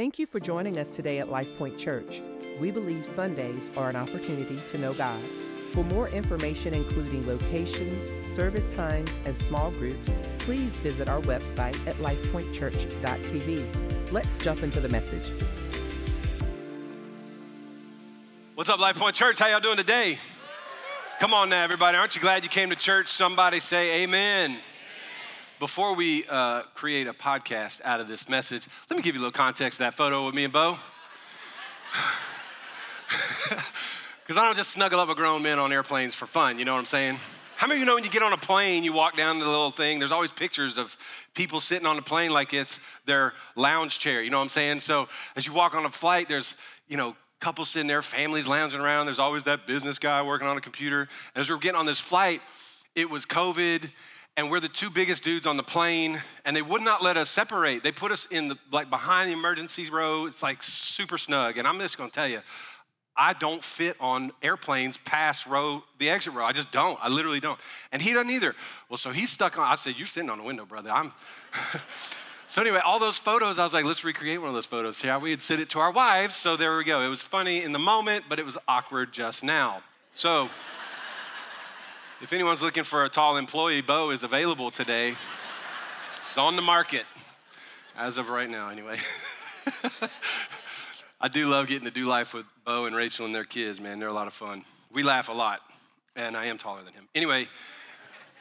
Thank you for joining us today at LifePoint Church. We believe Sundays are an opportunity to know God. For more information, including locations, service times, and small groups, please visit our website at lifepointchurch.tv. Let's jump into the message. What's up, LifePoint Church? How y'all doing today? Come on now, everybody. Aren't you glad you came to church? Somebody say amen. Before we uh, create a podcast out of this message, let me give you a little context of that photo with me and Bo. Because I don't just snuggle up with grown men on airplanes for fun, you know what I'm saying? How many of you know when you get on a plane, you walk down the little thing, there's always pictures of people sitting on the plane like it's their lounge chair, you know what I'm saying? So as you walk on a flight, there's, you know, couples sitting there, families lounging around, there's always that business guy working on a computer. And as we're getting on this flight, it was COVID, and we're the two biggest dudes on the plane, and they would not let us separate. They put us in the like behind the emergency row. It's like super snug, and I'm just gonna tell you, I don't fit on airplanes past row, the exit row. I just don't. I literally don't. And he doesn't either. Well, so he's stuck on. I said, "You're sitting on the window, brother." I'm. so anyway, all those photos, I was like, "Let's recreate one of those photos." How we had sent it to our wives. So there we go. It was funny in the moment, but it was awkward just now. So. If anyone's looking for a tall employee, Bo is available today. He's on the market, as of right now, anyway. I do love getting to do life with Bo and Rachel and their kids, man. They're a lot of fun. We laugh a lot, and I am taller than him. Anyway,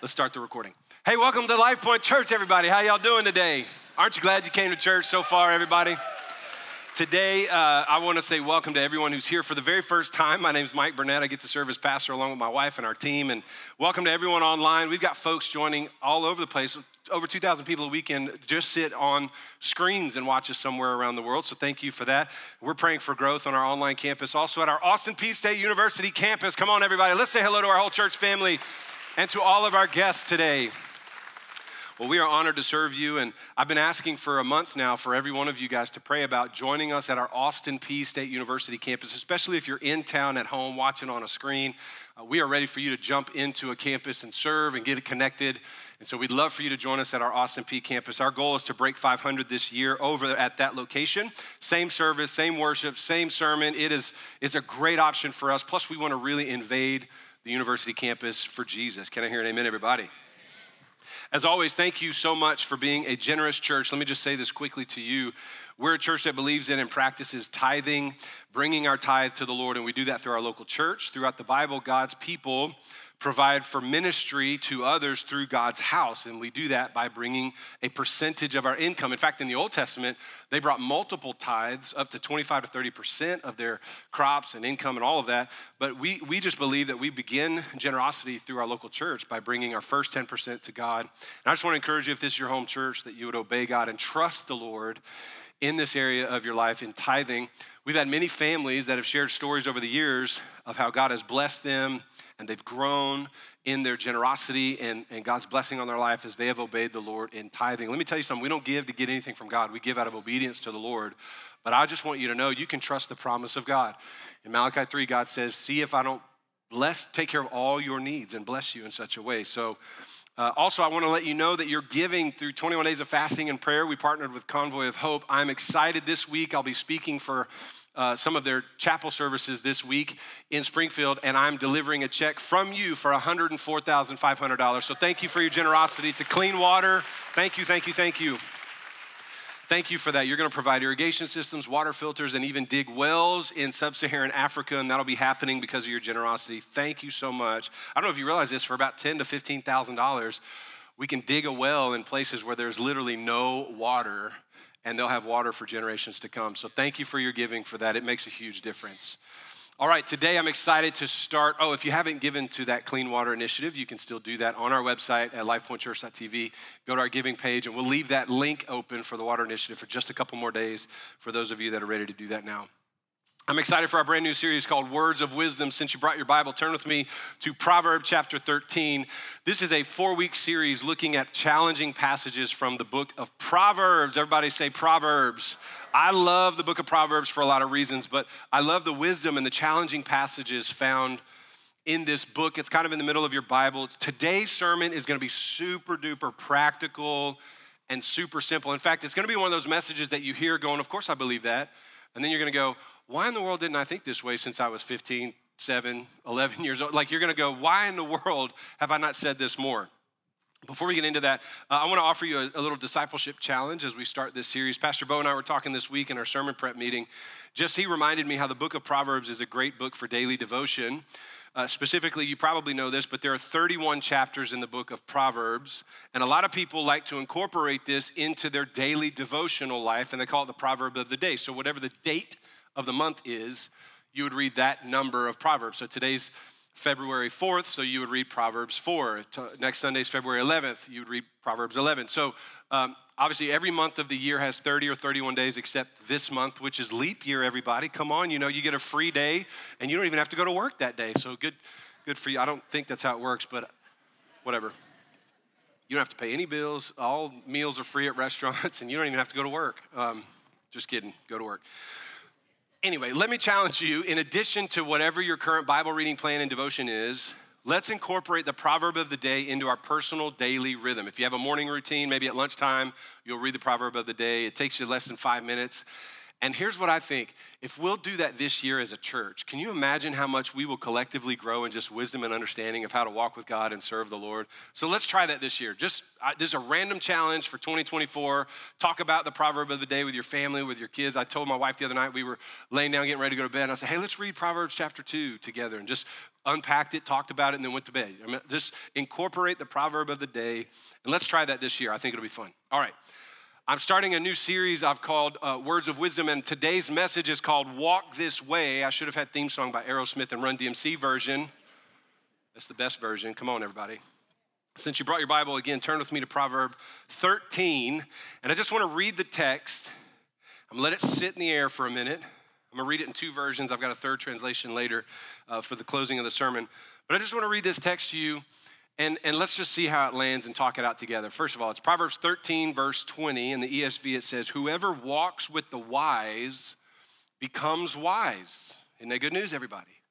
let's start the recording. Hey, welcome to Life Point Church, everybody. How y'all doing today? Aren't you glad you came to church so far, everybody? Today, uh, I want to say welcome to everyone who's here for the very first time. My name is Mike Burnette. I get to serve as pastor along with my wife and our team. And welcome to everyone online. We've got folks joining all over the place. Over 2,000 people a weekend just sit on screens and watch us somewhere around the world. So thank you for that. We're praying for growth on our online campus, also at our Austin Peay State University campus. Come on, everybody. Let's say hello to our whole church family and to all of our guests today. Well, we are honored to serve you, and I've been asking for a month now for every one of you guys to pray about joining us at our Austin Peay State University campus, especially if you're in town at home watching on a screen. Uh, we are ready for you to jump into a campus and serve and get connected. And so we'd love for you to join us at our Austin Peay campus. Our goal is to break 500 this year over at that location. Same service, same worship, same sermon. It is it's a great option for us. Plus, we want to really invade the university campus for Jesus. Can I hear an amen, everybody? As always, thank you so much for being a generous church. Let me just say this quickly to you. We're a church that believes in and practices tithing, bringing our tithe to the Lord, and we do that through our local church. Throughout the Bible, God's people provide for ministry to others through God's house. And we do that by bringing a percentage of our income. In fact, in the Old Testament, they brought multiple tithes, up to 25 to 30% of their crops and income and all of that. But we, we just believe that we begin generosity through our local church by bringing our first 10% to God. And I just want to encourage you, if this is your home church, that you would obey God and trust the Lord in this area of your life in tithing. We've had many families that have shared stories over the years of how God has blessed them and they've grown in their generosity and, and God's blessing on their life as they have obeyed the Lord in tithing. Let me tell you something we don't give to get anything from God, we give out of obedience to the Lord. But I just want you to know you can trust the promise of God. In Malachi 3, God says, See if I don't bless, take care of all your needs and bless you in such a way. So, uh, also, I want to let you know that you're giving through 21 days of fasting and prayer. We partnered with Convoy of Hope. I'm excited this week. I'll be speaking for uh, some of their chapel services this week in Springfield, and I'm delivering a check from you for $104,500. So thank you for your generosity to Clean Water. Thank you, thank you, thank you. Thank you for that. You're going to provide irrigation systems, water filters, and even dig wells in sub Saharan Africa, and that'll be happening because of your generosity. Thank you so much. I don't know if you realize this, for about ten to $15,000, we can dig a well in places where there's literally no water and they'll have water for generations to come. So thank you for your giving for that. It makes a huge difference. All right, today I'm excited to start. Oh, if you haven't given to that Clean Water Initiative, you can still do that on our website at lifepointchurch.tv. Go to our giving page, and we'll leave that link open for the Water Initiative for just a couple more days for those of you that are ready to do that now. I'm excited for our brand new series called Words of Wisdom. Since you brought your Bible, turn with me to Proverbs chapter 13. This is a four week series looking at challenging passages from the book of Proverbs. Everybody say Proverbs. I love the book of Proverbs for a lot of reasons, but I love the wisdom and the challenging passages found in this book. It's kind of in the middle of your Bible. Today's sermon is going to be super duper practical and super simple. In fact, it's going to be one of those messages that you hear going, Of course, I believe that. And then you're going to go, Why in the world didn't I think this way since I was 15, 7, 11 years old? Like, you're going to go, Why in the world have I not said this more? Before we get into that, uh, I want to offer you a, a, little discipleship challenge as we start this series. Pastor Bo and I were talking this week in our sermon prep meeting. Just he reminded me how the book of Proverbs is a great book for daily devotion. Uh, specifically, you probably know this, but there are 31 chapters in the book of Proverbs. And a lot of people like to incorporate this into their daily devotional life, and they call it the proverb of the day. So, whatever the date of the month is, you would read that number of Proverbs. So, today's February 4th, so you would read Proverbs 4. Next Sunday's February 11th, you would read Proverbs 11. So, um, obviously, every month of the year has 30 or 31 days except this month, which is leap year, everybody. Come on, you know, you get a free day and you don't even have to go to work that day. So, good, good for you. I don't think that's how it works, but whatever. You don't have to pay any bills. All meals are free at restaurants, and you don't even have to go to work. Um, just kidding, go to work. Anyway, let me challenge you in addition to whatever your current Bible reading plan and devotion is, let's incorporate the proverb of the day into our personal daily rhythm. If you have a morning routine, maybe at lunchtime, you'll read the proverb of the day. It takes you less than five minutes. And here's what I think if we'll do that this year as a church, can you imagine how much we will collectively grow in just wisdom and understanding of how to walk with God and serve the Lord? So let's try that this year. Just uh, there's a random challenge for 2024. Talk about the proverb of the day with your family, with your kids. I told my wife the other night we were laying down getting ready to go to bed. And I said, hey, let's read Proverbs chapter 2 together and just unpacked it, talked about it, and then went to bed. I mean, just incorporate the proverb of the day. And let's try that this year. I think it'll be fun. All right. I'm starting a new series I've called uh, Words of Wisdom, and today's message is called Walk This Way. I should have had theme song by Aerosmith and Run DMC version. That's the best version. Come on, everybody. Since you brought your Bible again, turn with me to Proverb 13, and I just want to read the text. I'm gonna let it sit in the air for a minute. I'm gonna read it in two versions. I've got a third translation later uh, for the closing of the sermon. But I just want to read this text to you and, and let's just see how it lands and talk it out together. First of all, it's Proverbs 13, verse 20. In the ESV, it says, Whoever walks with the wise becomes wise. Isn't that good news, everybody?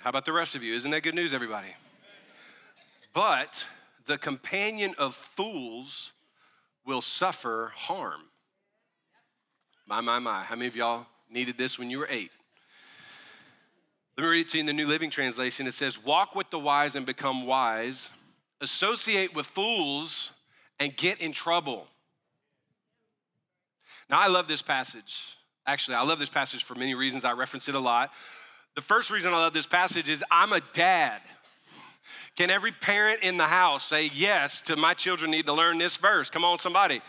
How about the rest of you? Isn't that good news, everybody? But the companion of fools will suffer harm. My, my, my. How many of y'all needed this when you were eight? Let me read it to you in the New Living Translation. It says, Walk with the wise and become wise, associate with fools and get in trouble. Now, I love this passage. Actually, I love this passage for many reasons. I reference it a lot. The first reason I love this passage is I'm a dad. Can every parent in the house say yes to my children need to learn this verse? Come on, somebody.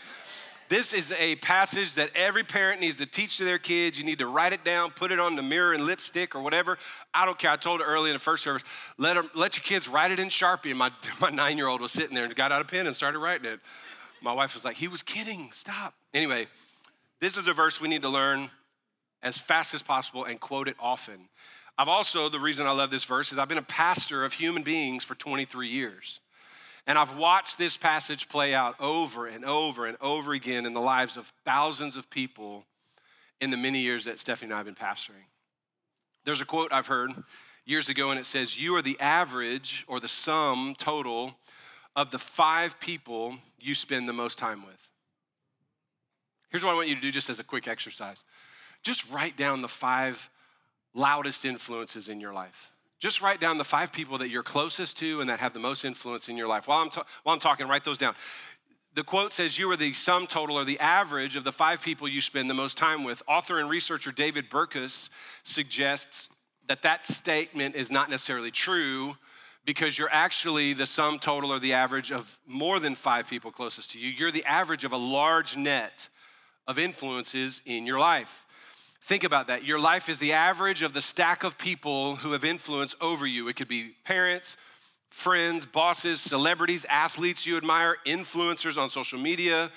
This is a passage that every parent needs to teach to their kids. You need to write it down, put it on the mirror and lipstick or whatever. I don't care. I told it early in the first service, let, let your kids write it in Sharpie. And my, my nine year old was sitting there and got out a pen and started writing it. My wife was like, he was kidding, stop. Anyway, this is a verse we need to learn as fast as possible and quote it often. I've also, the reason I love this verse is I've been a pastor of human beings for 23 years. And I've watched this passage play out over and over and over again in the lives of thousands of people in the many years that Stephanie and I have been pastoring. There's a quote I've heard years ago, and it says, You are the average or the sum total of the five people you spend the most time with. Here's what I want you to do just as a quick exercise just write down the five loudest influences in your life. Just write down the five people that you're closest to and that have the most influence in your life. While I'm, ta- while I'm talking, write those down. The quote says, You are the sum total or the average of the five people you spend the most time with. Author and researcher David Burkus suggests that that statement is not necessarily true because you're actually the sum total or the average of more than five people closest to you. You're the average of a large net of influences in your life. Think about that. Your life is the average of the stack of people who have influence over you. It could be parents, friends, bosses, celebrities, athletes you admire, influencers on social media,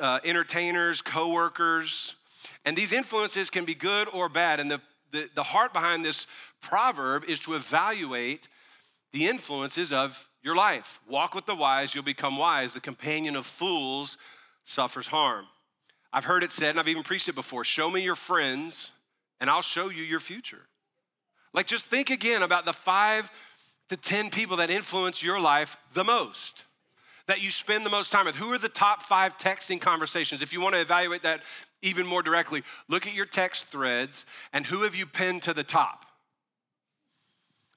uh, entertainers, coworkers. And these influences can be good or bad. And the, the, the heart behind this proverb is to evaluate the influences of your life. Walk with the wise, you'll become wise. The companion of fools suffers harm. I've heard it said, and I've even preached it before show me your friends, and I'll show you your future. Like, just think again about the five to 10 people that influence your life the most that you spend the most time with? Who are the top five texting conversations? If you want to evaluate that even more directly, look at your text threads and who have you pinned to the top?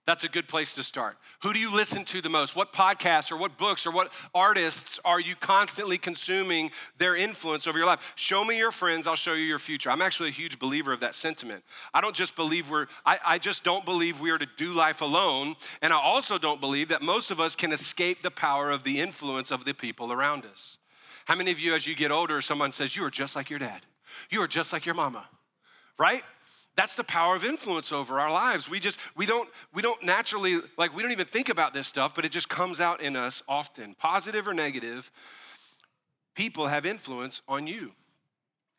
That's a good place to start. Who do you listen to the most? What podcasts or what books or what artists are you constantly consuming their influence over your life? Show me your friends, I'll show you your future. I'm actually a huge believer of that sentiment. I don't just believe we're, I, I just don't believe we are to do life alone. And I also don't believe that most of us can escape the power of the influence of the people around us. How many of you, as you get older, someone says, You are just like your dad, you are just like your mama, right? That's the power of influence over our lives. We just we don't we don't naturally like we don't even think about this stuff, but it just comes out in us often. Positive or negative, people have influence on you.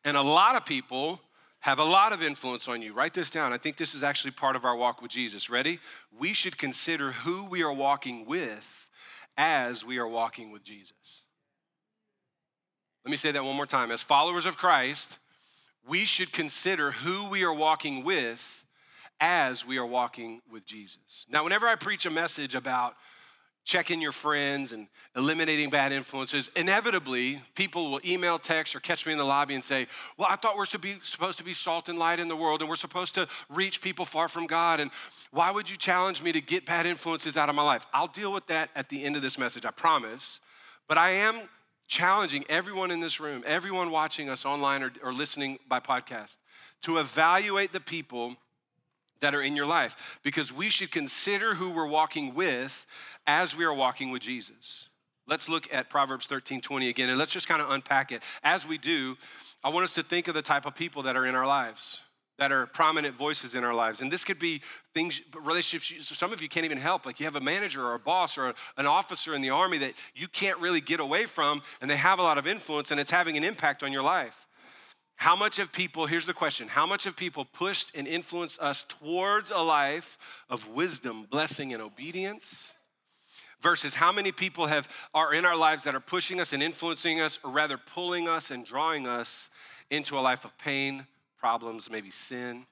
And a lot of people have a lot of influence on you. Write this down. I think this is actually part of our walk with Jesus. Ready? We should consider who we are walking with as we are walking with Jesus. Let me say that one more time. As followers of Christ, we should consider who we are walking with as we are walking with Jesus. Now, whenever I preach a message about checking your friends and eliminating bad influences, inevitably people will email, text, or catch me in the lobby and say, Well, I thought we're supposed to be salt and light in the world and we're supposed to reach people far from God. And why would you challenge me to get bad influences out of my life? I'll deal with that at the end of this message, I promise. But I am challenging everyone in this room, everyone watching us online or, or listening by podcast, to evaluate the people that are in your life because we should consider who we're walking with as we are walking with Jesus. Let's look at Proverbs 13 20 again and let's just kind of unpack it. As we do, I want us to think of the type of people that are in our lives that are prominent voices in our lives. And this could be things, relationships, some of you can't even help. Like you have a manager or a boss or an officer in the army that you can't really get away from, and they have a lot of influence and it's having an impact on your life. How much of people, here's the question, how much of people pushed and influenced us towards a life of wisdom, blessing, and obedience? Versus how many people have are in our lives that are pushing us and influencing us, or rather pulling us and drawing us into a life of pain, problems, maybe sin?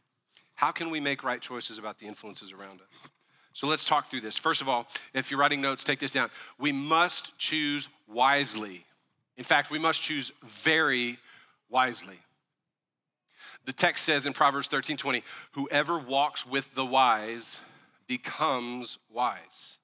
How can we make right choices about the influences around us? So let's talk through this. First of all, if you're writing notes, take this down. We must choose wisely. In fact, we must choose very wisely. The text says in Proverbs 13 20, whoever walks with the wise becomes wise.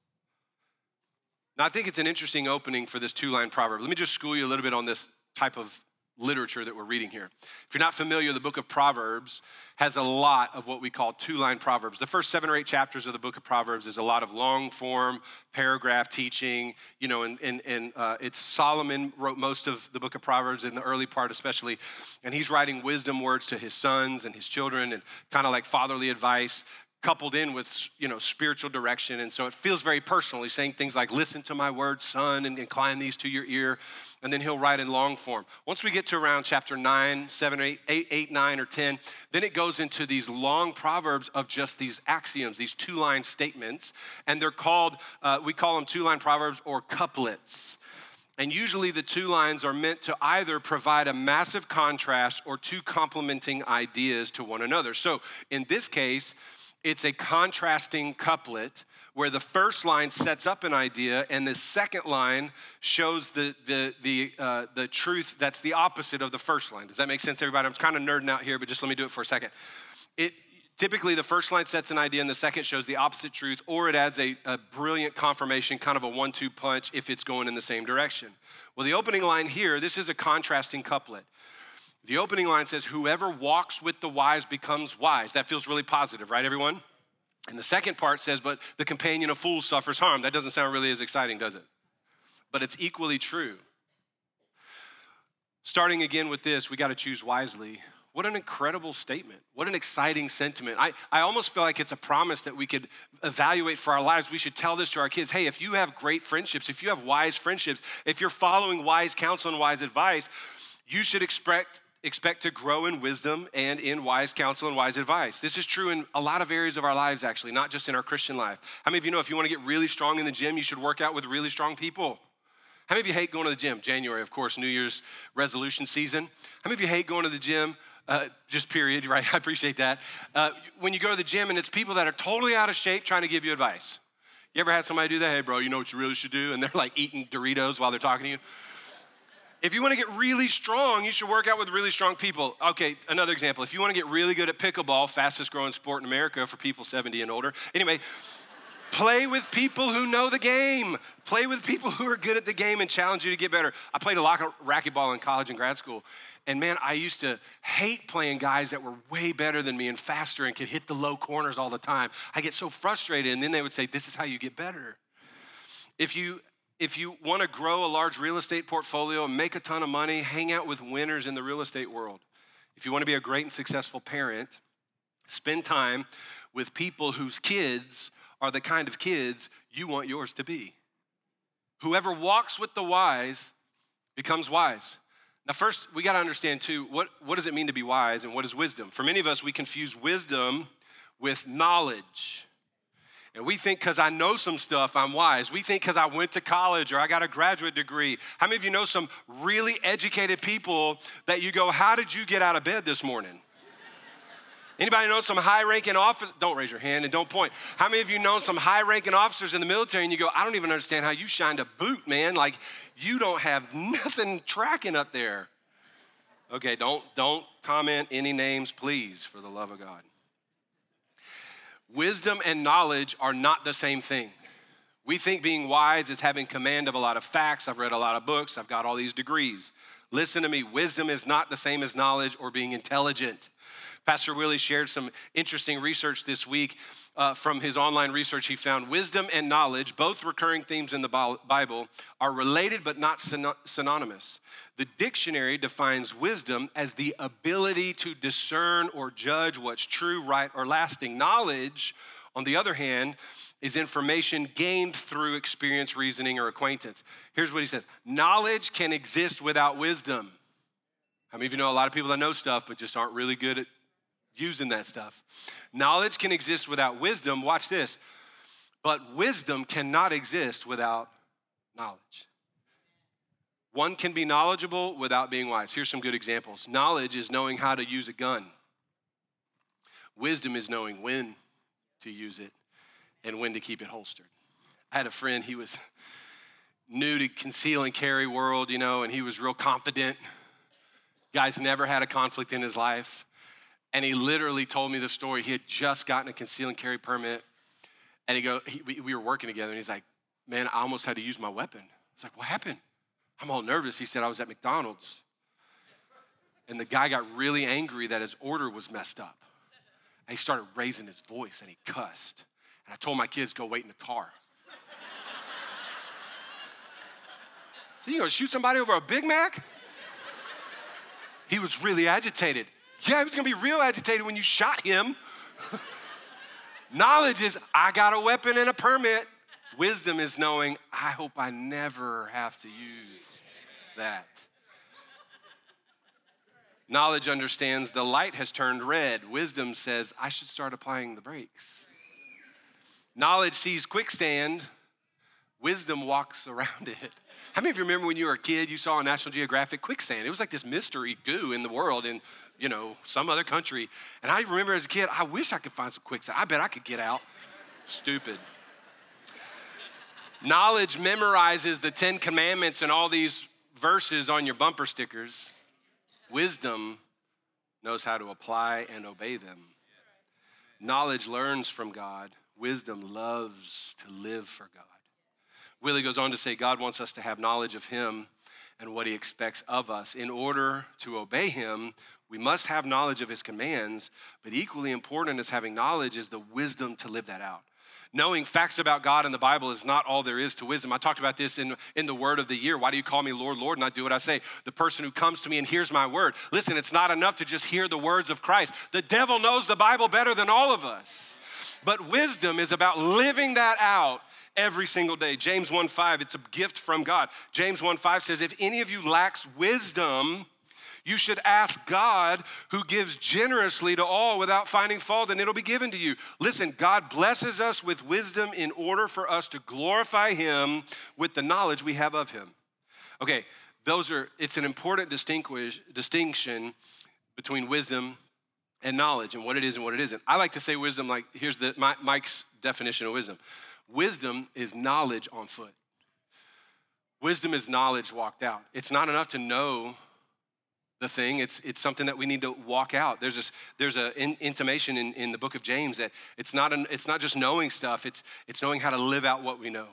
Now, I think it's an interesting opening for this two line proverb. Let me just school you a little bit on this type of literature that we're reading here. If you're not familiar, the book of Proverbs has a lot of what we call two line proverbs. The first seven or eight chapters of the book of Proverbs is a lot of long form paragraph teaching, you know, and, and, and uh, it's Solomon wrote most of the book of Proverbs in the early part, especially, and he's writing wisdom words to his sons and his children and kind of like fatherly advice coupled in with you know spiritual direction. And so it feels very personal. He's saying things like listen to my word son and incline these to your ear and then he'll write in long form. Once we get to around chapter 9 7 8 8 8 9 or 10 then it goes into these long proverbs of just these axioms these two line statements and they're called uh, we call them two line proverbs or couplets. And usually the two lines are meant to either provide a massive contrast or two complementing ideas to one another. So in this case, it's a contrasting couplet where the first line sets up an idea and the second line shows the, the, the, uh, the truth that's the opposite of the first line. Does that make sense, everybody? I'm kind of nerding out here, but just let me do it for a second. It, typically, the first line sets an idea and the second shows the opposite truth, or it adds a, a brilliant confirmation, kind of a one two punch if it's going in the same direction. Well, the opening line here, this is a contrasting couplet. The opening line says, Whoever walks with the wise becomes wise. That feels really positive, right, everyone? And the second part says, But the companion of fools suffers harm. That doesn't sound really as exciting, does it? But it's equally true. Starting again with this, we got to choose wisely. What an incredible statement. What an exciting sentiment. I, I almost feel like it's a promise that we could evaluate for our lives. We should tell this to our kids hey, if you have great friendships, if you have wise friendships, if you're following wise counsel and wise advice, you should expect expect to grow in wisdom and in wise counsel and wise advice. This is true in a lot of areas of our lives, actually, not just in our Christian life. How many of you know if you want to get really strong in the gym, you should work out with really strong people? How many of you hate going to the gym? January, of course, New Year's resolution season. How many of you hate going to the gym? Uh, just period, right? I appreciate that. Uh, when you go to the gym and it's people that are totally out of shape trying to give you advice. You ever had somebody do that? Hey, bro, you know what you really should do? And they're like eating Doritos while they're talking to you. If you want to get really strong, you should work out with really strong people. Okay, another example. If you want to get really good at pickleball, fastest growing sport in America for people 70 and older. Anyway, play with people who know the game. Play with people who are good at the game and challenge you to get better. I played a lot of racquetball in college and grad school. And man, I used to hate playing guys that were way better than me and faster and could hit the low corners all the time. I get so frustrated. And then they would say, This is how you get better. If you if you want to grow a large real estate portfolio and make a ton of money, hang out with winners in the real estate world. If you want to be a great and successful parent, spend time with people whose kids are the kind of kids you want yours to be. Whoever walks with the wise becomes wise. Now, first, we got to understand too what, what does it mean to be wise and what is wisdom? For many of us, we confuse wisdom with knowledge. And we think because I know some stuff, I'm wise. We think because I went to college or I got a graduate degree. How many of you know some really educated people that you go, How did you get out of bed this morning? Anybody know some high ranking officers? Don't raise your hand and don't point. How many of you know some high ranking officers in the military and you go, I don't even understand how you shined a boot, man. Like you don't have nothing tracking up there. Okay, don't don't comment any names, please, for the love of God. Wisdom and knowledge are not the same thing. We think being wise is having command of a lot of facts. I've read a lot of books, I've got all these degrees. Listen to me, wisdom is not the same as knowledge or being intelligent. Pastor Willie shared some interesting research this week uh, from his online research. He found wisdom and knowledge, both recurring themes in the Bible, are related but not synonymous. The dictionary defines wisdom as the ability to discern or judge what's true, right, or lasting. Knowledge, on the other hand, is information gained through experience, reasoning, or acquaintance. Here's what he says Knowledge can exist without wisdom. Many of you know a lot of people that know stuff but just aren't really good at using that stuff? Knowledge can exist without wisdom. Watch this. But wisdom cannot exist without knowledge. One can be knowledgeable without being wise. Here's some good examples. Knowledge is knowing how to use a gun. Wisdom is knowing when to use it and when to keep it holstered. I had a friend, he was new to conceal and carry world, you know, and he was real confident. Guy's never had a conflict in his life. And he literally told me the story. He had just gotten a conceal and carry permit. And he go, he, we were working together, and he's like, man, I almost had to use my weapon. I was like, what happened? I'm all nervous. He said, I was at McDonald's. And the guy got really angry that his order was messed up. And he started raising his voice and he cussed. And I told my kids, go wait in the car. so you gonna shoot somebody over a Big Mac? He was really agitated. Yeah, he was gonna be real agitated when you shot him. Knowledge is, I got a weapon and a permit. Wisdom is knowing, I hope I never have to use that. Knowledge understands the light has turned red. Wisdom says, I should start applying the brakes. Knowledge sees quicksand. Wisdom walks around it. How many of you remember when you were a kid, you saw on National Geographic quicksand? It was like this mystery goo in the world in, you know, some other country. And I remember as a kid, I wish I could find some quicksand. I bet I could get out. Stupid. Knowledge memorizes the Ten Commandments and all these verses on your bumper stickers. Wisdom knows how to apply and obey them. Knowledge learns from God. Wisdom loves to live for God. Willie goes on to say God wants us to have knowledge of Him and what He expects of us. In order to obey Him, we must have knowledge of His commands, but equally important as having knowledge is the wisdom to live that out knowing facts about God in the Bible is not all there is to wisdom. I talked about this in, in the word of the year. Why do you call me Lord, Lord, and I do what I say? The person who comes to me and hears my word. Listen, it's not enough to just hear the words of Christ. The devil knows the Bible better than all of us. But wisdom is about living that out every single day. James 1 5, it's a gift from God. James 1 5 says, If any of you lacks wisdom, you should ask God who gives generously to all without finding fault, and it'll be given to you. Listen, God blesses us with wisdom in order for us to glorify Him with the knowledge we have of Him. Okay, those are, it's an important distinction between wisdom and knowledge and what it is and what it isn't. I like to say wisdom like, here's the, my, Mike's definition of wisdom Wisdom is knowledge on foot. Wisdom is knowledge walked out. It's not enough to know the thing. It's, it's something that we need to walk out. There's this, there's an in, intimation in, in the book of James that it's not, an, it's not just knowing stuff, it's, it's knowing how to live out what we know.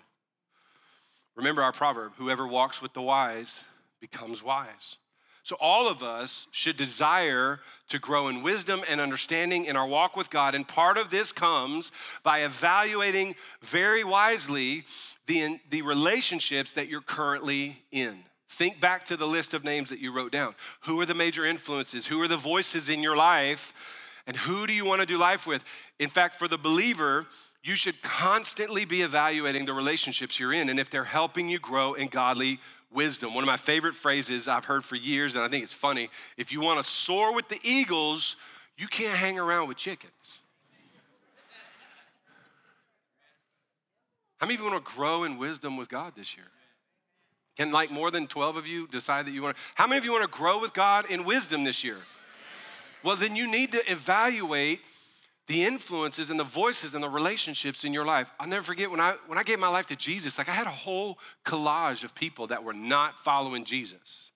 Remember our proverb whoever walks with the wise becomes wise. So, all of us should desire to grow in wisdom and understanding in our walk with God. And part of this comes by evaluating very wisely the, the relationships that you're currently in. Think back to the list of names that you wrote down. Who are the major influences? Who are the voices in your life? And who do you want to do life with? In fact, for the believer, you should constantly be evaluating the relationships you're in and if they're helping you grow in godly wisdom. One of my favorite phrases I've heard for years, and I think it's funny if you want to soar with the eagles, you can't hang around with chickens. How many of you want to grow in wisdom with God this year? Can like more than 12 of you decide that you want to? How many of you want to grow with God in wisdom this year? Well, then you need to evaluate the influences and the voices and the relationships in your life. I'll never forget when I when I gave my life to Jesus, like I had a whole collage of people that were not following Jesus.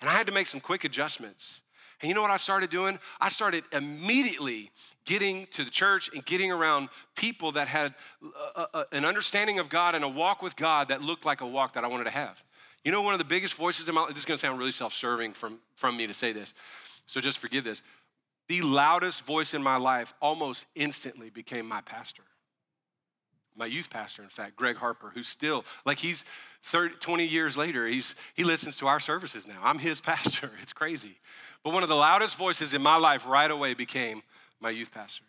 And I had to make some quick adjustments. And you know what I started doing? I started immediately getting to the church and getting around people that had a, a, an understanding of God and a walk with God that looked like a walk that I wanted to have. You know, one of the biggest voices in my life, this is gonna sound really self serving from, from me to say this, so just forgive this. The loudest voice in my life almost instantly became my pastor my youth pastor, in fact, Greg Harper, who's still, like he's 30, 20 years later, he's, he listens to our services now. I'm his pastor. It's crazy. But one of the loudest voices in my life right away became my youth pastor.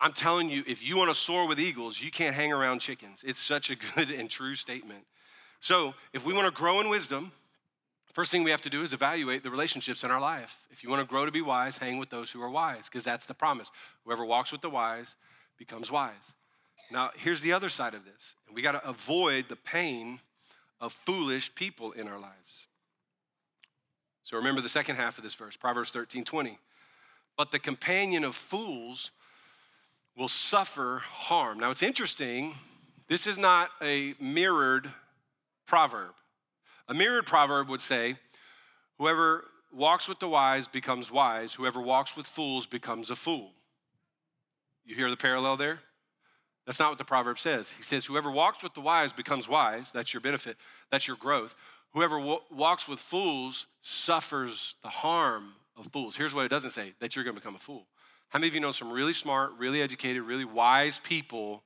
I'm telling you, if you want to soar with eagles, you can't hang around chickens. It's such a good and true statement. So, if we want to grow in wisdom, first thing we have to do is evaluate the relationships in our life. If you want to grow to be wise, hang with those who are wise, because that's the promise. Whoever walks with the wise becomes wise. Now, here's the other side of this. We got to avoid the pain of foolish people in our lives. So remember the second half of this verse, Proverbs 13 20. But the companion of fools will suffer harm. Now, it's interesting, this is not a mirrored proverb. A mirrored proverb would say, Whoever walks with the wise becomes wise, whoever walks with fools becomes a fool. You hear the parallel there? That's not what the proverb says. He says, Whoever walks with the wise becomes wise. That's your benefit, that's your growth. Whoever w- walks with fools suffers the harm of fools. Here's what it doesn't say that you're going to become a fool. How many of you know some really smart, really educated, really wise people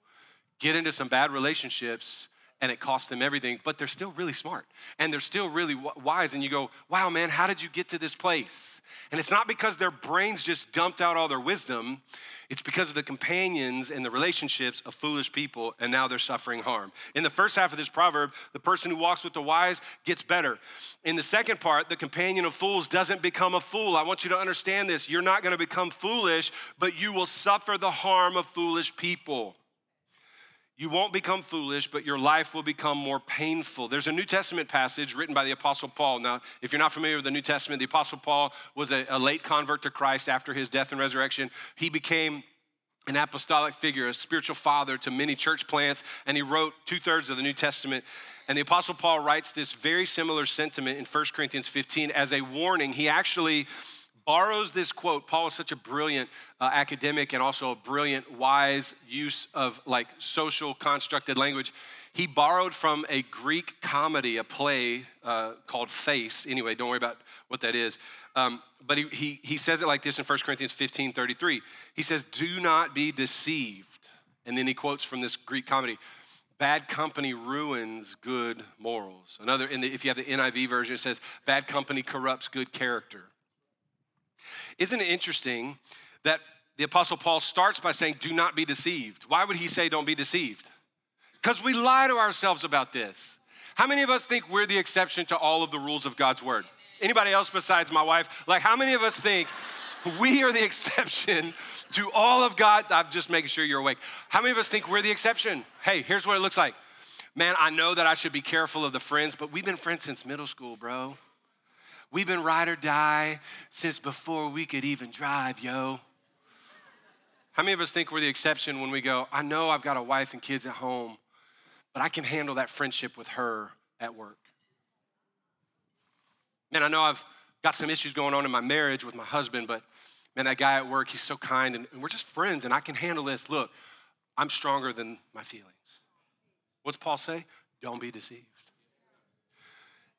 get into some bad relationships and it costs them everything, but they're still really smart and they're still really wise. And you go, wow, man, how did you get to this place? And it's not because their brains just dumped out all their wisdom, it's because of the companions and the relationships of foolish people, and now they're suffering harm. In the first half of this proverb, the person who walks with the wise gets better. In the second part, the companion of fools doesn't become a fool. I want you to understand this. You're not to become foolish, but you will suffer the harm of foolish people. You won't become foolish, but your life will become more painful. There's a New Testament passage written by the Apostle Paul. Now, if you're not familiar with the New Testament, the Apostle Paul was a, a late convert to Christ after his death and resurrection. He became an apostolic figure, a spiritual father to many church plants, and he wrote two thirds of the New Testament. And the Apostle Paul writes this very similar sentiment in 1 Corinthians 15 as a warning. He actually borrows this quote. Paul is such a brilliant uh, academic and also a brilliant, wise use of like social constructed language. He borrowed from a Greek comedy, a play uh, called Thais. Anyway, don't worry about what that is. Um, but he, he, he says it like this in 1 Corinthians 15 33. He says, Do not be deceived. And then he quotes from this Greek comedy bad company ruins good morals. Another, the, if you have the NIV version, it says, bad company corrupts good character. Isn't it interesting that the Apostle Paul starts by saying, Do not be deceived? Why would he say, Don't be deceived? Because we lie to ourselves about this. How many of us think we're the exception to all of the rules of God's word? Anybody else besides my wife? Like, how many of us think we are the exception to all of God? I'm just making sure you're awake. How many of us think we're the exception? Hey, here's what it looks like. Man, I know that I should be careful of the friends, but we've been friends since middle school, bro. We've been ride or die since before we could even drive, yo. How many of us think we're the exception when we go, I know I've got a wife and kids at home, but I can handle that friendship with her at work. Man, I know I've got some issues going on in my marriage with my husband, but man, that guy at work, he's so kind and, we're just friends and I can handle this. Look, I'm stronger than my feelings. What's Paul say? Don't be deceived.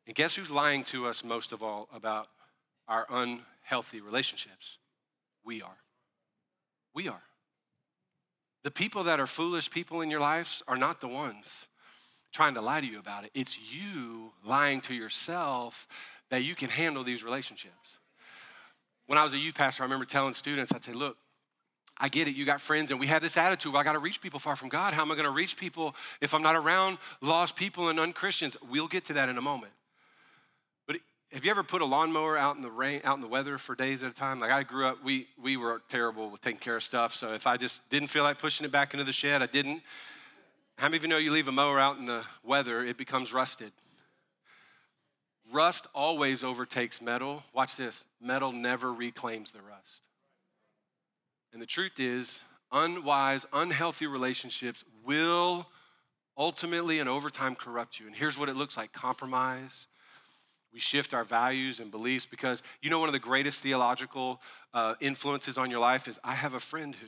And guess who's lying to us most of all about our unhealthy relationships? We are. We are. The people that are foolish people in your lives are not the ones trying to lie to you about it. It's you lying to yourself that you can handle these relationships. When I was a youth pastor, I remember telling students, I'd say, look, I get it. You got friends, and we have this attitude. Well, I got to reach people far from God. How am I going to reach people if I'm not around lost people and unchristians? We'll get to that in a moment. Have you ever put a lawnmower out in the rain, out in the weather for days at a time? Like I grew up, we we were terrible with taking care of stuff. So if I just didn't feel like pushing it back into the shed, I didn't. How many of you know you leave a mower out in the weather, it becomes rusted? Rust always overtakes metal. Watch this metal never reclaims the rust. And the truth is, unwise, unhealthy relationships will ultimately and over time corrupt you. And here's what it looks like compromise. We shift our values and beliefs because you know, one of the greatest theological uh, influences on your life is I have a friend who.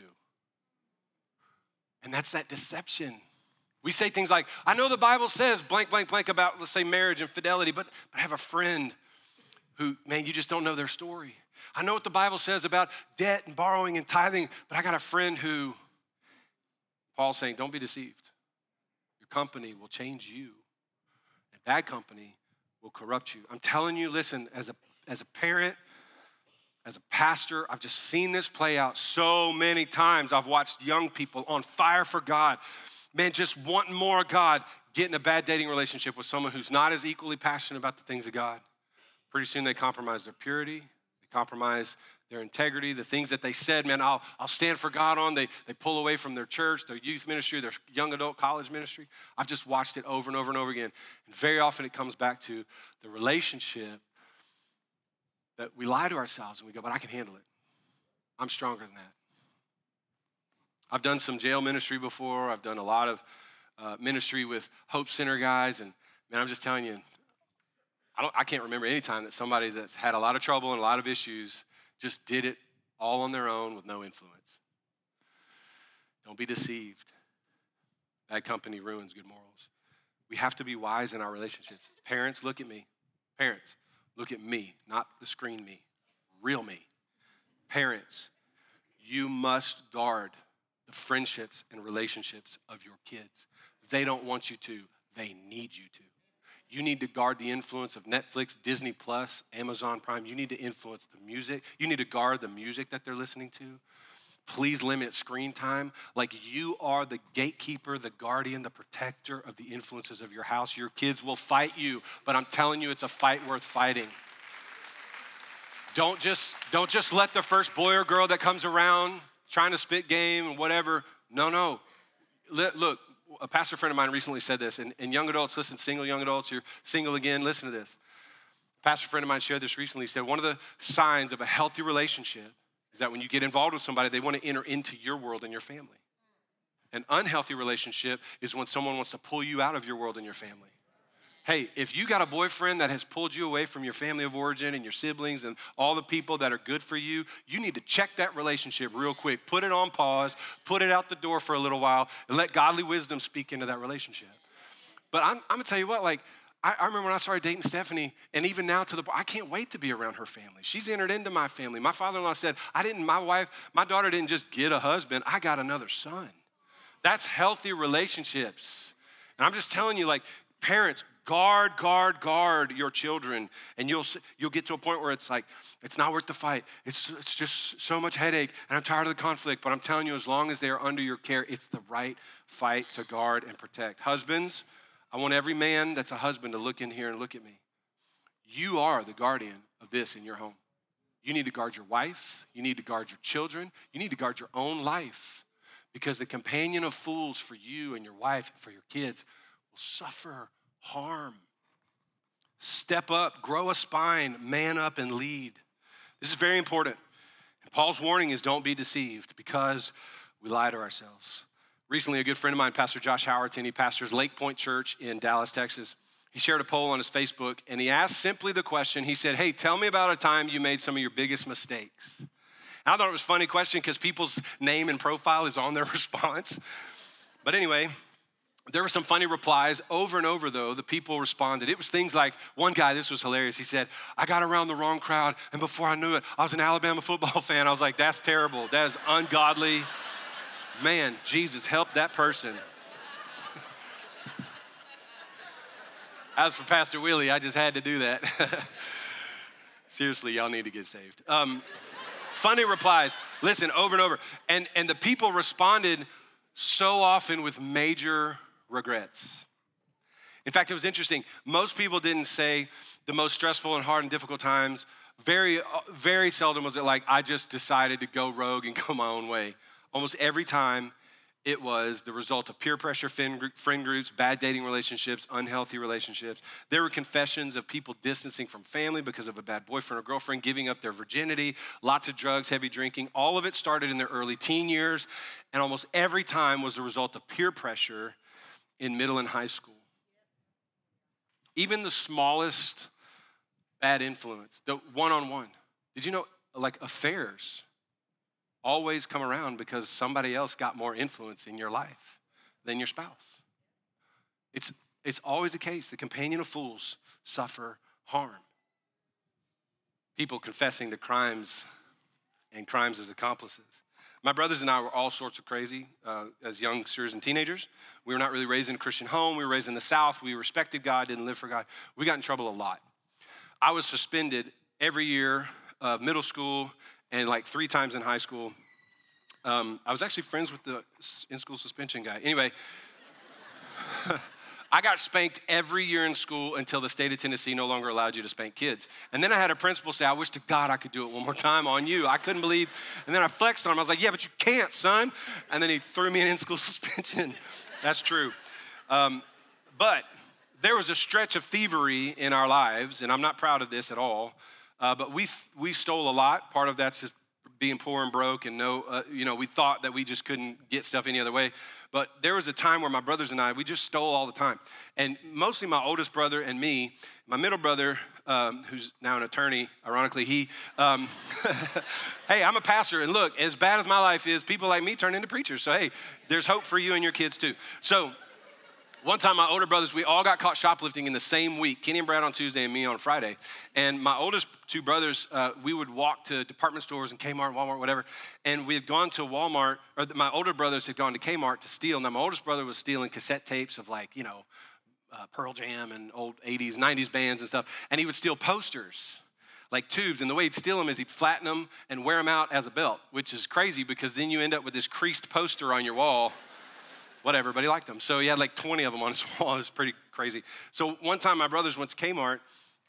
And that's that deception. We say things like, I know the Bible says blank, blank, blank about, let's say, marriage and fidelity, but, but I have a friend who, man, you just don't know their story. I know what the Bible says about debt and borrowing and tithing, but I got a friend who, Paul's saying, don't be deceived. Your company will change you, and bad company will corrupt you. I'm telling you, listen, as a, as a parent, as a pastor, I've just seen this play out so many times. I've watched young people on fire for God man, just wanting more God, get in a bad dating relationship with someone who's not as equally passionate about the things of God. Pretty soon they compromise their purity, compromise their integrity, the things that they said, man, I'll, I'll stand for God on. They, they pull away from their church, their youth ministry, their young adult college ministry. I've just watched it over and over and over again. And very often it comes back to the relationship that we lie to ourselves and we go, but I can handle it. I'm stronger than that. I've done some jail ministry before. I've done a lot of uh, ministry with Hope Center guys, and man, I'm just telling you, I, don't, I can't remember any time that somebody that's had a lot of trouble and a lot of issues just did it all on their own with no influence. Don't be deceived. Bad company ruins good morals. We have to be wise in our relationships. Parents, look at me. Parents, look at me, not the screen me, real me. Parents, you must guard the friendships and relationships of your kids. They don't want you to, they need you to. You need to guard the influence of Netflix, Disney Plus, Amazon Prime. You need to influence the music. You need to guard the music that they're listening to. Please limit screen time. Like you are the gatekeeper, the guardian, the protector of the influences of your house. Your kids will fight you, but I'm telling you, it's a fight worth fighting. Don't just, don't just let the first boy or girl that comes around trying to spit game and whatever. No, no. Look, a pastor friend of mine recently said this, and, and young adults, listen, single young adults, you're single again, listen to this. A pastor friend of mine shared this recently. He said, One of the signs of a healthy relationship is that when you get involved with somebody, they want to enter into your world and your family. An unhealthy relationship is when someone wants to pull you out of your world and your family. Hey, if you got a boyfriend that has pulled you away from your family of origin and your siblings and all the people that are good for you, you need to check that relationship real quick. Put it on pause, put it out the door for a little while, and let godly wisdom speak into that relationship. But I'm, I'm gonna tell you what, like, I, I, remember when I started dating Stephanie, and even now to the I can't wait to be around her family. She's entered into my family. My father-in-law said, I didn't, my wife, my daughter didn't just get a husband, I got another son. That's healthy relationships. And I'm just telling you, like, parents, guard, guard, guard your children. And you'll, you'll get to a point where it's like, it's not worth the fight. It's, it's just so much headache, and I'm tired of the conflict. But I'm telling you, as long as they are under your care, it's the right fight to guard and protect. Husbands, I want every man that's a husband to look in here and look at me. You are the guardian of this in your home. You need to guard your wife, you need to guard your children, you need to guard your own life because the companion of fools for you and your wife and for your kids will suffer harm. Step up, grow a spine, man up, and lead. This is very important. Paul's warning is don't be deceived because we lie to ourselves. Recently, a good friend of mine, Pastor Josh Howerton, he pastors Lakepointe Church in Dallas, Texas. He shared a poll on his Facebook and he asked simply the question he said, Hey, tell me about a time you made some of your biggest mistakes. I thought it was a funny question because people's name and profile is on their response. But anyway, there were some funny replies over and over though the people responded it was things like one guy this was hilarious he said i got around the wrong crowd and before i knew it i was an alabama football fan i was like that's terrible that is ungodly Man, Jesus, help that person. As for Pastor Willie, I just had to do that. Seriously, y'all need to get saved. Um, funny replies. Listen, over and over. And, and the people responded so often with major regrets. In fact, it was interesting. Most people didn't say the most stressful and hard and difficult times. Very, very seldom was it like, I just decided to go rogue and go my own way. Almost every time it was the result of peer pressure, friend groups, bad dating relationships, unhealthy relationships. There were confessions of people distancing from family because of a bad boyfriend or girlfriend, giving up their virginity, lots of drugs, heavy drinking. All of it started in their early teen years, and almost every time was the result of peer pressure in middle and high school. Even the smallest bad influence, the one on one. Did you know, like affairs? always come around because somebody else got more influence in your life than your spouse. It's, it's always the case. The companion of fools suffer harm. People confessing to crimes and crimes as accomplices. My brothers and I were all sorts of crazy uh, as youngsters and teenagers. We were not really raised in a Christian home. We were raised in the South. We respected God, didn't live for God. We got in trouble a lot. I was suspended every year of middle school and like three times in high school. Um, I was actually friends with the in school suspension guy. Anyway, I got spanked every year in school until the state of Tennessee no longer allowed you to spank kids. And then I had a principal say, I wish to God I could do it one more time on you. I couldn't believe. And then I flexed on him. I was like, Yeah, but you can't, son. And then he threw me an in school suspension. That's true. Um, but there was a stretch of thievery in our lives, and I'm not proud of this at all. Uh, but we, we stole a lot. Part of that's just being poor and broke and no, uh, you know, we thought that we just couldn't get stuff any other way. But there was a time where my brothers and I, we just stole all the time. And mostly my oldest brother and me, my middle brother, um, who's now an attorney, ironically, he, um, hey, I'm a pastor. And look, as bad as my life is, people like me turn into preachers. So, hey, there's hope for you and your kids too. So, one time, my older brothers, we all got caught shoplifting in the same week. Kenny and Brad on Tuesday and me on Friday. And my oldest two brothers, uh, we would walk to department stores and Kmart, and Walmart, whatever. And we had gone to Walmart, or my older brothers had gone to Kmart to steal. Now, my oldest brother was stealing cassette tapes of like, you know, uh, Pearl Jam and old 80s, 90s bands and stuff. And he would steal posters like tubes. And the way he'd steal them is he'd flatten them and wear them out as a belt, which is crazy because then you end up with this creased poster on your wall whatever, but he liked them. So he had like 20 of them on his wall. It was pretty crazy. So one time my brothers went to Kmart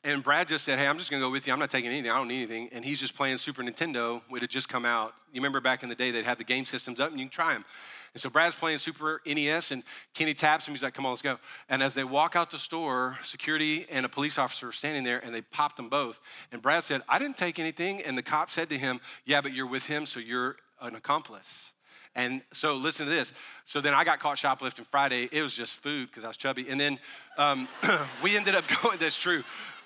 and Brad just said, Hey, I'm just gonna go with you. I'm not taking anything. I don't need anything. And he's just playing Super Nintendo. It had just come out. You remember back in the day, they'd have the game systems up and you can try them. And so Brad's playing Super NES and Kenny taps him. He's like, Come on, let's go. And as they walk out the store, security and a police officer are standing there and they popped them both. And Brad said, I didn't take anything. And the cop said to him, Yeah, but you're with him, so you're an accomplice. And so listen to this. So then I got caught shoplifting Friday. It was just food because I was chubby. And then um, we ended up going, that's true.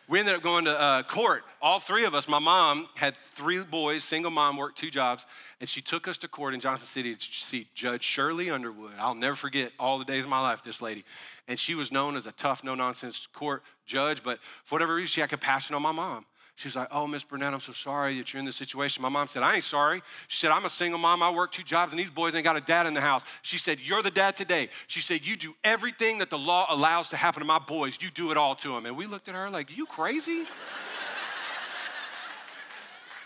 We ended up going to uh, court. All three of us, my mom had three boys, single mom, worked two jobs, and she took us to court in Johnson City to see Judge Shirley Underwood. I'll never forget all the days of my life, this lady. And she was known as a tough, no nonsense court judge, but for whatever reason, she had compassion on my mom. She's like, Oh, Miss Burnette, I'm so sorry that you're in this situation. My mom said, I ain't sorry. She said, I'm a single mom. I work two jobs, and these boys ain't got a dad in the house. She said, You're the dad today. She said, You do everything that the law allows to happen to my boys. You do it all to them. And we looked at her like, You crazy?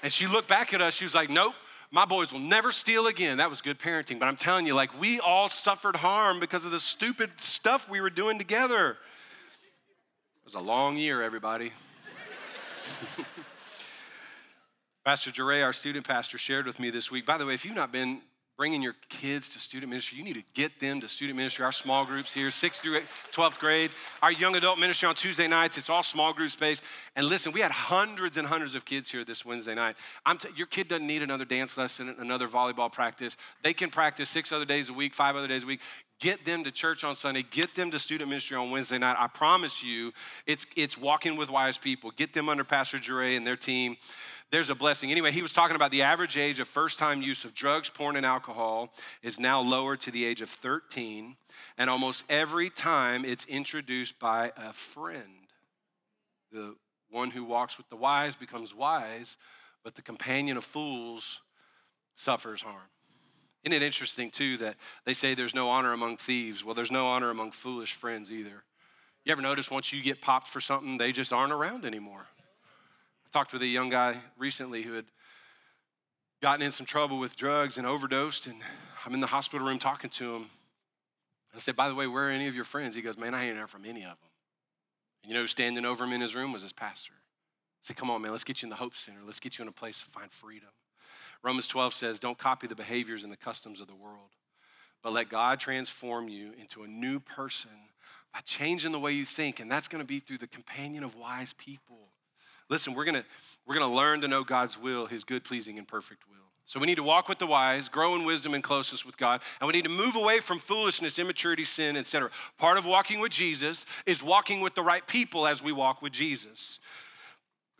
and she looked back at us. She was like, Nope. My boys will never steal again. That was good parenting. But I'm telling you, like, we all suffered harm because of the stupid stuff we were doing together. It was a long year, everybody. pastor Jure, our student pastor, shared with me this week. By the way, if you've not been bringing your kids to student ministry, you need to get them to student ministry. Our small groups here, 6th through 12th grade, our young adult ministry on Tuesday nights, it's all small group space. And listen, we had hundreds and hundreds of kids here this Wednesday night. T- your kid doesn't need another dance lesson, another volleyball practice. They can practice six other days a week, five other days a week. Get them to church on Sunday. Get them to student ministry on Wednesday night. I promise you, it's, it's walking with wise people. Get them under Pastor Jure and their team there's a blessing. Anyway, he was talking about the average age of first time use of drugs, porn, and alcohol is now lower to the age of 13. And almost every time it's introduced by a friend. The one who walks with the wise becomes wise, but the companion of fools suffers harm. Isn't it interesting, too, that they say there's no honor among thieves? Well, there's no honor among foolish friends either. You ever notice once you get popped for something, they just aren't around anymore? I talked with a young guy recently who had gotten in some trouble with drugs and overdosed, and I'm in the hospital room talking to him. I said, By the way, where are any of your friends? He goes, Man, I ain't heard from any of them. And you know, standing over him in his room was his pastor. I said, Come on, man, let's get you in the Hope Center. Let's get you in a place to find freedom. Romans 12 says, Don't copy the behaviors and the customs of the world, but let God transform you into a new person by changing the way you think. And that's going to be through the companion of wise people. Listen, we're gonna, we're gonna learn to know God's will, his good, pleasing, and perfect will. So we need to walk with the wise, grow in wisdom and closeness with God, and we need to move away from foolishness, immaturity, sin, etc. Part of walking with Jesus is walking with the right people as we walk with Jesus.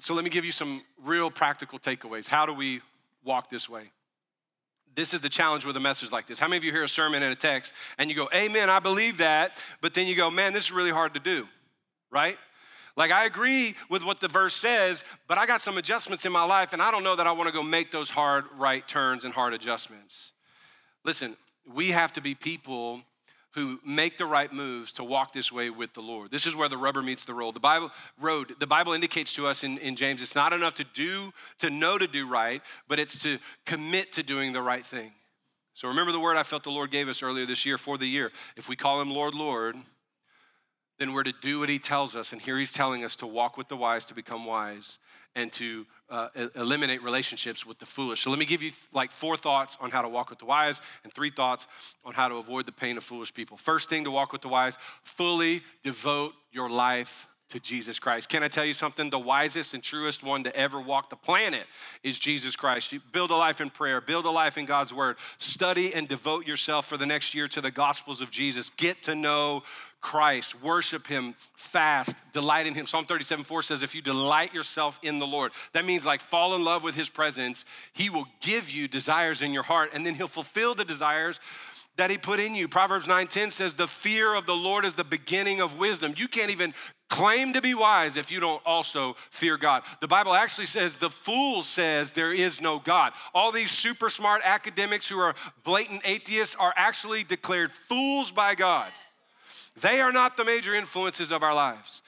So let me give you some real practical takeaways. How do we walk this way? This is the challenge with a message like this. How many of you hear a sermon and a text and you go, Amen, I believe that, but then you go, Man, this is really hard to do, right? Like, I agree with what the verse says, but I got some adjustments in my life, and I don't know that I want to go make those hard right turns and hard adjustments. Listen, we have to be people who make the right moves to walk this way with the Lord. This is where the rubber meets the road. The Bible road, the Bible indicates to us in, in James, it's not enough to do, to know to do right, but it's to commit to doing the right thing. So remember the word I felt the Lord gave us earlier this year for the year. If we call him Lord, Lord, then we're to do what he tells us. And here he's telling us to walk with the wise to become wise and to uh, eliminate relationships with the foolish. So let me give you like four thoughts on how to walk with the wise and three thoughts on how to avoid the pain of foolish people. First thing to walk with the wise, fully devote your life to Jesus Christ. Can I tell you something? The wisest and truest one to ever walk the planet is Jesus Christ. You build a life in prayer, build a life in God's word, study and devote yourself for the next year to the gospels of Jesus. Get to know Christ, worship Him, fast, delight in Him. Psalm 37 4 says, If you delight yourself in the Lord, that means like fall in love with His presence. He will give you desires in your heart, and then He'll fulfill the desires that he put in you. Proverbs 9:10 says the fear of the Lord is the beginning of wisdom. You can't even claim to be wise if you don't also fear God. The Bible actually says the fool says there is no God. All these super smart academics who are blatant atheists are actually declared fools by God. They are not the major influences of our lives.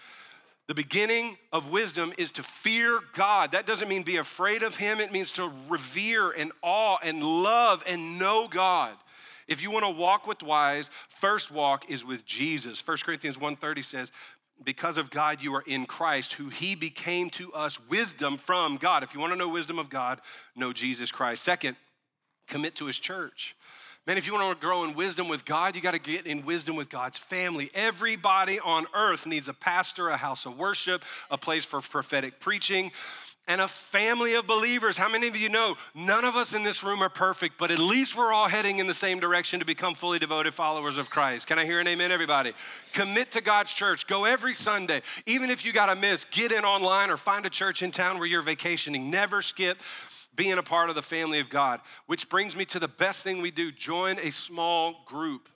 The beginning of wisdom is to fear God. That doesn't mean be afraid of Him, it means to revere and awe and love and know God. If you want to walk with wise, first walk is with Jesus. 1 Corinthians 1:30 says, because of God, you are in Christ, who He became to us wisdom from God. If you want to know wisdom of God, know Jesus Christ. Second, commit to His church. Man, if you want to grow in wisdom with God, you got to get in wisdom with God's family. Everybody on earth needs a pastor, a house of worship, a place for prophetic preaching, and a family of believers. How many of you know none of us in this room are perfect, but at least we're all heading in the same direction to become fully devoted followers of Christ? Can I hear an amen, everybody? Commit to God's church. Go every Sunday. Even if you got to miss, get in online or find a church in town where you're vacationing. Never skip being a part of the family of God, which brings me to the best thing we do join a small group.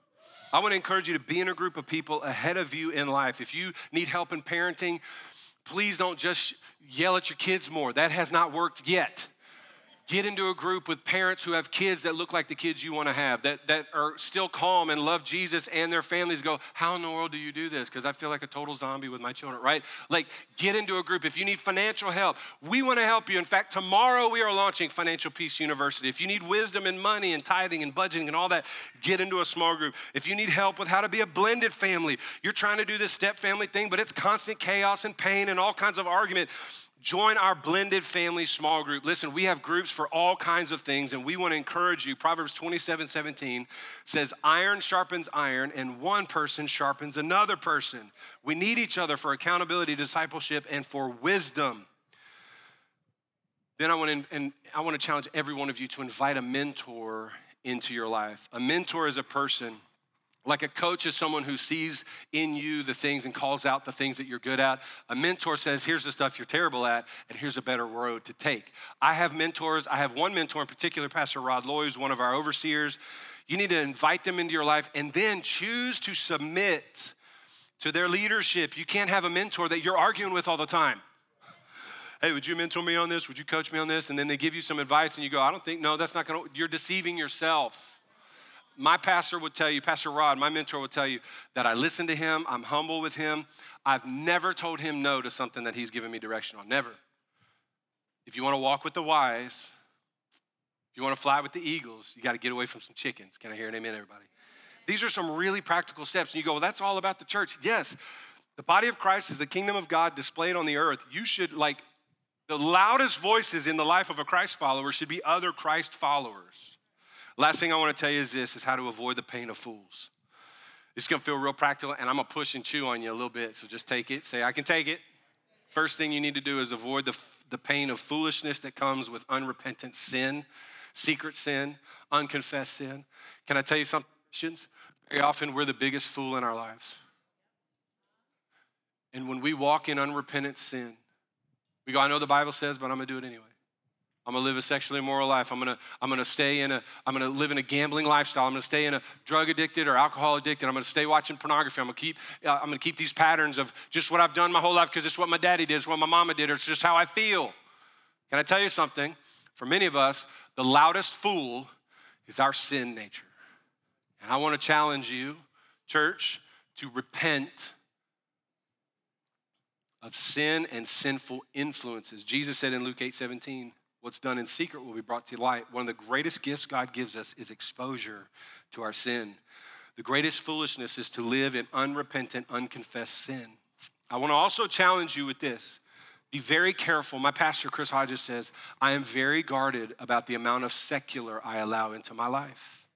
I want to encourage you to be in a group of people ahead of you in life. If you need help in parenting, please don't just yell at your kids more. That has not worked yet. Get into a group with parents who have kids that look like the kids you want to have, that, that are still calm and love Jesus and their families go, How in the world do you do this? Because I feel like a total zombie with my children, right? Like, get into a group. If you need financial help, we want to help you. In fact, tomorrow we are launching Financial Peace University. If you need wisdom and money and tithing and budgeting and all that, get into a small group. If you need help with how to be a blended family, you're trying to do this step family thing, but it's constant chaos and pain and all kinds of argument Join our blended family small group. Listen, we have groups for all kinds of things, and we want to encourage you. Proverbs 27 17 says, Iron sharpens iron, and one person sharpens another person. We need each other for accountability, discipleship, and for wisdom. Then I want to, and I want to challenge every one of you to invite a mentor into your life. A mentor is a person like a coach is someone who sees in you the things and calls out the things that you're good at. A mentor says, here's the stuff you're terrible at, and here's a better road to take. I have mentors. I have one mentor in particular, Pastor Rod Loy, who's one of our overseers. You need to invite them into your life and then choose to submit to their leadership. You can't have a mentor that you're arguing with all the time. Hey, would you mentor me on this? Would you coach me on this? And then they give you some advice and you go, I don't think, no, that's not gonna, you're deceiving yourself my pastor would tell you, Pastor Rod, my mentor would tell you that I listen to him, I'm humble with him. I've never told him no to something that he's given me direction on. Never. If you want to walk with the wise, if you want to fly with the eagles, you got to get away from some chickens. Can I hear an amen, everybody? These are some really practical steps. And you go, well, that's all about the church. Yes, the body of Christ is the kingdom of God displayed on the earth. You should, like, the loudest voices in the life of a Christ follower should be other Christ followers. Last thing I want to tell you is this is how to avoid the pain of fools. It's gonna feel real practical, and I'm gonna push and chew on you a little bit. So just take it. Say, I can take it. First thing you need to do is avoid the, the pain of foolishness that comes with unrepentant sin, secret sin, unconfessed sin. Can I tell you something? Very often we're the biggest fool in our lives. And when we walk in unrepentant sin, we go, I know the Bible says, but I'm gonna do it anyway. I'm gonna live a sexually immoral life. I'm gonna, I'm gonna stay in a, I'm gonna live in a gambling lifestyle. I'm gonna stay in a drug addicted or alcohol addicted. I'm gonna stay watching pornography. I'm gonna keep, uh, I'm gonna keep these patterns of just what I've done my whole life because it's what my daddy did, it's what my mama did, or it's just how I feel. Can I tell you something? For many of us, the loudest fool is our sin nature. And I wanna challenge you, church, to repent of sin and sinful influences. Jesus said in Luke 8 17, What's done in secret will be brought to light. One of the greatest gifts God gives us is exposure to our sin. The greatest foolishness is to live in unrepentant, unconfessed sin. I want to also challenge you with this. Be very careful. My pastor, Chris Hodges, says, I am very guarded about the amount of secular I allow into my life.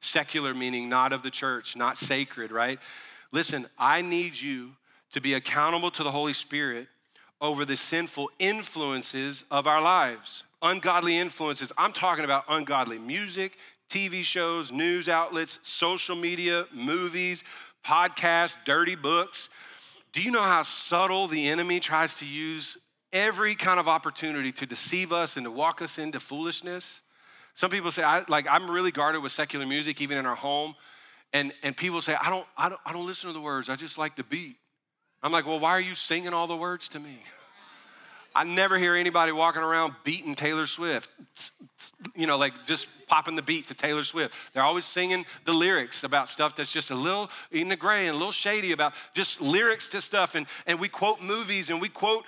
Secular meaning not of the church, not sacred, right? Listen, I need you to be accountable to the Holy Spirit over the sinful influences of our lives. Ungodly influences. I'm talking about ungodly music, TV shows, news outlets, social media, movies, podcasts, dirty books. Do you know how subtle the enemy tries to use every kind of opportunity to deceive us and to walk us into foolishness? Some people say, I, like, I'm really guarded with secular music, even in our home. And, and people say, I don't, I, don't, I don't listen to the words, I just like the beat. I'm like, well, why are you singing all the words to me? I never hear anybody walking around beating Taylor Swift, you know, like just popping the beat to Taylor Swift. They're always singing the lyrics about stuff that's just a little in the gray and a little shady about just lyrics to stuff. And, and we quote movies and we quote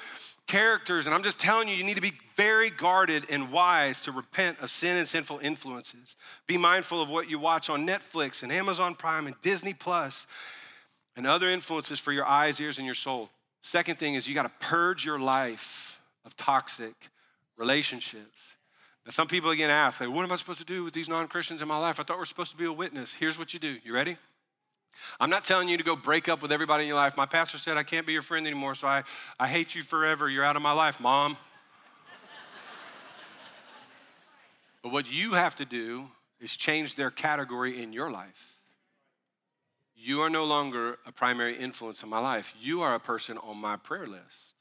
characters. And I'm just telling you, you need to be very guarded and wise to repent of sin and sinful influences. Be mindful of what you watch on Netflix and Amazon Prime and Disney Plus and other influences for your eyes, ears, and your soul. Second thing is you got to purge your life of toxic relationships. Now, some people again ask, like, what am I supposed to do with these non Christians in my life? I thought we're supposed to be a witness. Here's what you do. You ready? I'm not telling you to go break up with everybody in your life. My pastor said, I can't be your friend anymore, so I, I hate you forever. You're out of my life, mom. but what you have to do is change their category in your life. You are no longer a primary influence in my life. You are a person on my prayer list.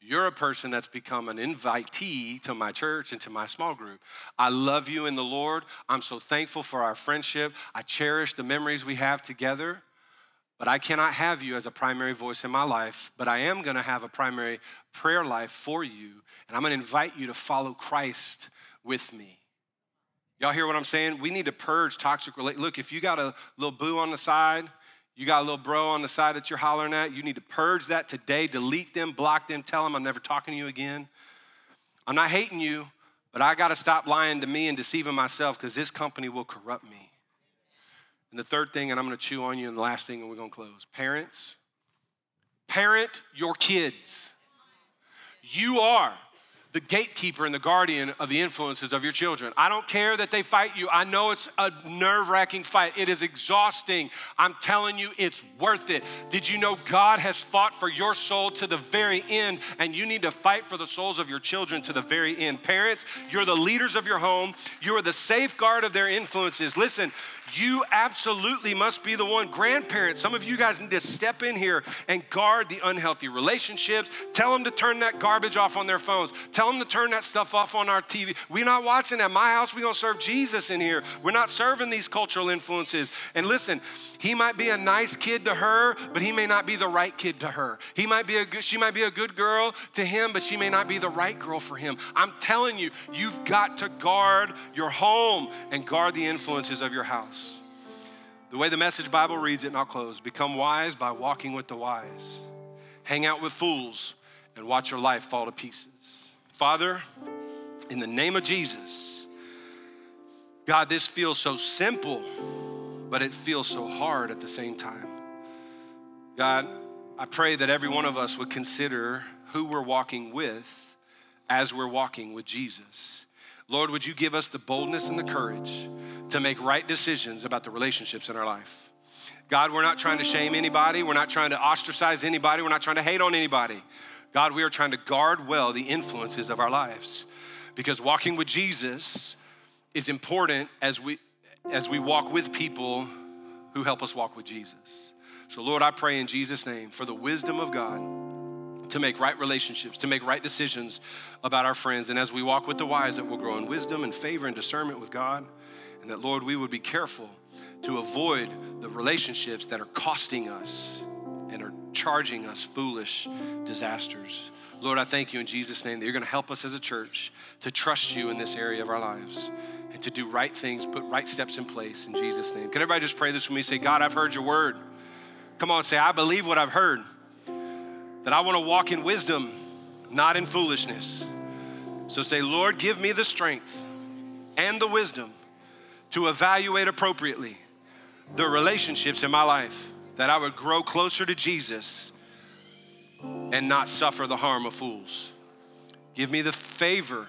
You're a person that's become an invitee to my church and to my small group. I love you in the Lord. I'm so thankful for our friendship. I cherish the memories we have together. But I cannot have you as a primary voice in my life, but I am gonna have a primary prayer life for you, and I'm gonna invite you to follow Christ with me. Y'all hear what I'm saying? We need to purge toxic relate. Look, if you got a little boo on the side, you got a little bro on the side that you're hollering at, you need to purge that today, delete them, block them, tell them I'm never talking to you again. I'm not hating you, but I got to stop lying to me and deceiving myself because this company will corrupt me. And the third thing, and I'm going to chew on you, and the last thing, and we're going to close. Parents, parent your kids. You are the gatekeeper and the guardian of the influences of your children. I don't care that they fight you. I know it's a nerve wracking fight. It is exhausting. I'm telling you, it's worth it. Did you know God has fought for your soul to the very end, and you need to fight for the souls of your children to the very end? Parents, you're the leaders of your home, you are the safeguard of their influences. Listen, you absolutely must be the one. Grandparents, some of you guys need to step in here and guard the unhealthy relationships. Tell them to turn that garbage off on their phones. Tell them to turn that stuff off on our TV. We're not watching that. My house, we're going to serve Jesus in here. We're not serving these cultural influences. And listen, he might be a nice kid to her, but he may not be the right kid to her. He might be a good, she might be a good girl to him, but she may not be the right girl for him. I'm telling you, you've got to guard your home and guard the influences of your house. The way the message Bible reads it, and I'll close become wise by walking with the wise. Hang out with fools and watch your life fall to pieces. Father, in the name of Jesus, God, this feels so simple, but it feels so hard at the same time. God, I pray that every one of us would consider who we're walking with as we're walking with Jesus. Lord, would you give us the boldness and the courage to make right decisions about the relationships in our life? God, we're not trying to shame anybody. We're not trying to ostracize anybody. We're not trying to hate on anybody. God, we are trying to guard well the influences of our lives because walking with Jesus is important as we as we walk with people who help us walk with Jesus. So Lord, I pray in Jesus name for the wisdom of God to make right relationships, to make right decisions about our friends. And as we walk with the wise, that we'll grow in wisdom and favor and discernment with God. And that, Lord, we would be careful to avoid the relationships that are costing us and are charging us foolish disasters. Lord, I thank you in Jesus' name that you're going to help us as a church to trust you in this area of our lives and to do right things, put right steps in place in Jesus' name. Can everybody just pray this with me? Say, God, I've heard your word. Come on, say, I believe what I've heard that I want to walk in wisdom, not in foolishness. So say, Lord, give me the strength and the wisdom to evaluate appropriately the relationships in my life, that I would grow closer to Jesus and not suffer the harm of fools. Give me the favor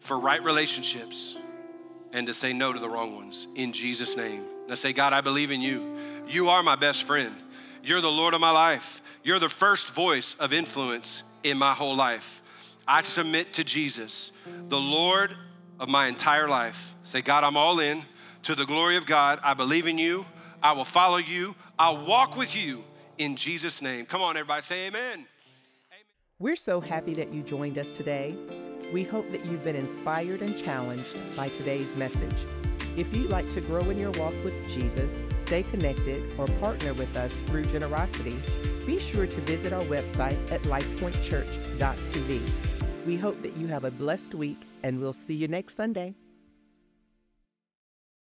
for right relationships and to say no to the wrong ones in Jesus' name. And I say, God, I believe in you. You are my best friend. You're the Lord of my life. You're the first voice of influence in my whole life. I submit to Jesus, the Lord of my entire life. Say, God, I'm all in to the glory of God. I believe in you. I will follow you. I'll walk with you in Jesus' name. Come on, everybody, say amen. amen. We're so happy that you joined us today. We hope that you've been inspired and challenged by today's message. If you'd like to grow in your walk with Jesus, stay connected, or partner with us through generosity, be sure to visit our website at lifepointchurch.tv. We hope that you have a blessed week, and we'll see you next Sunday.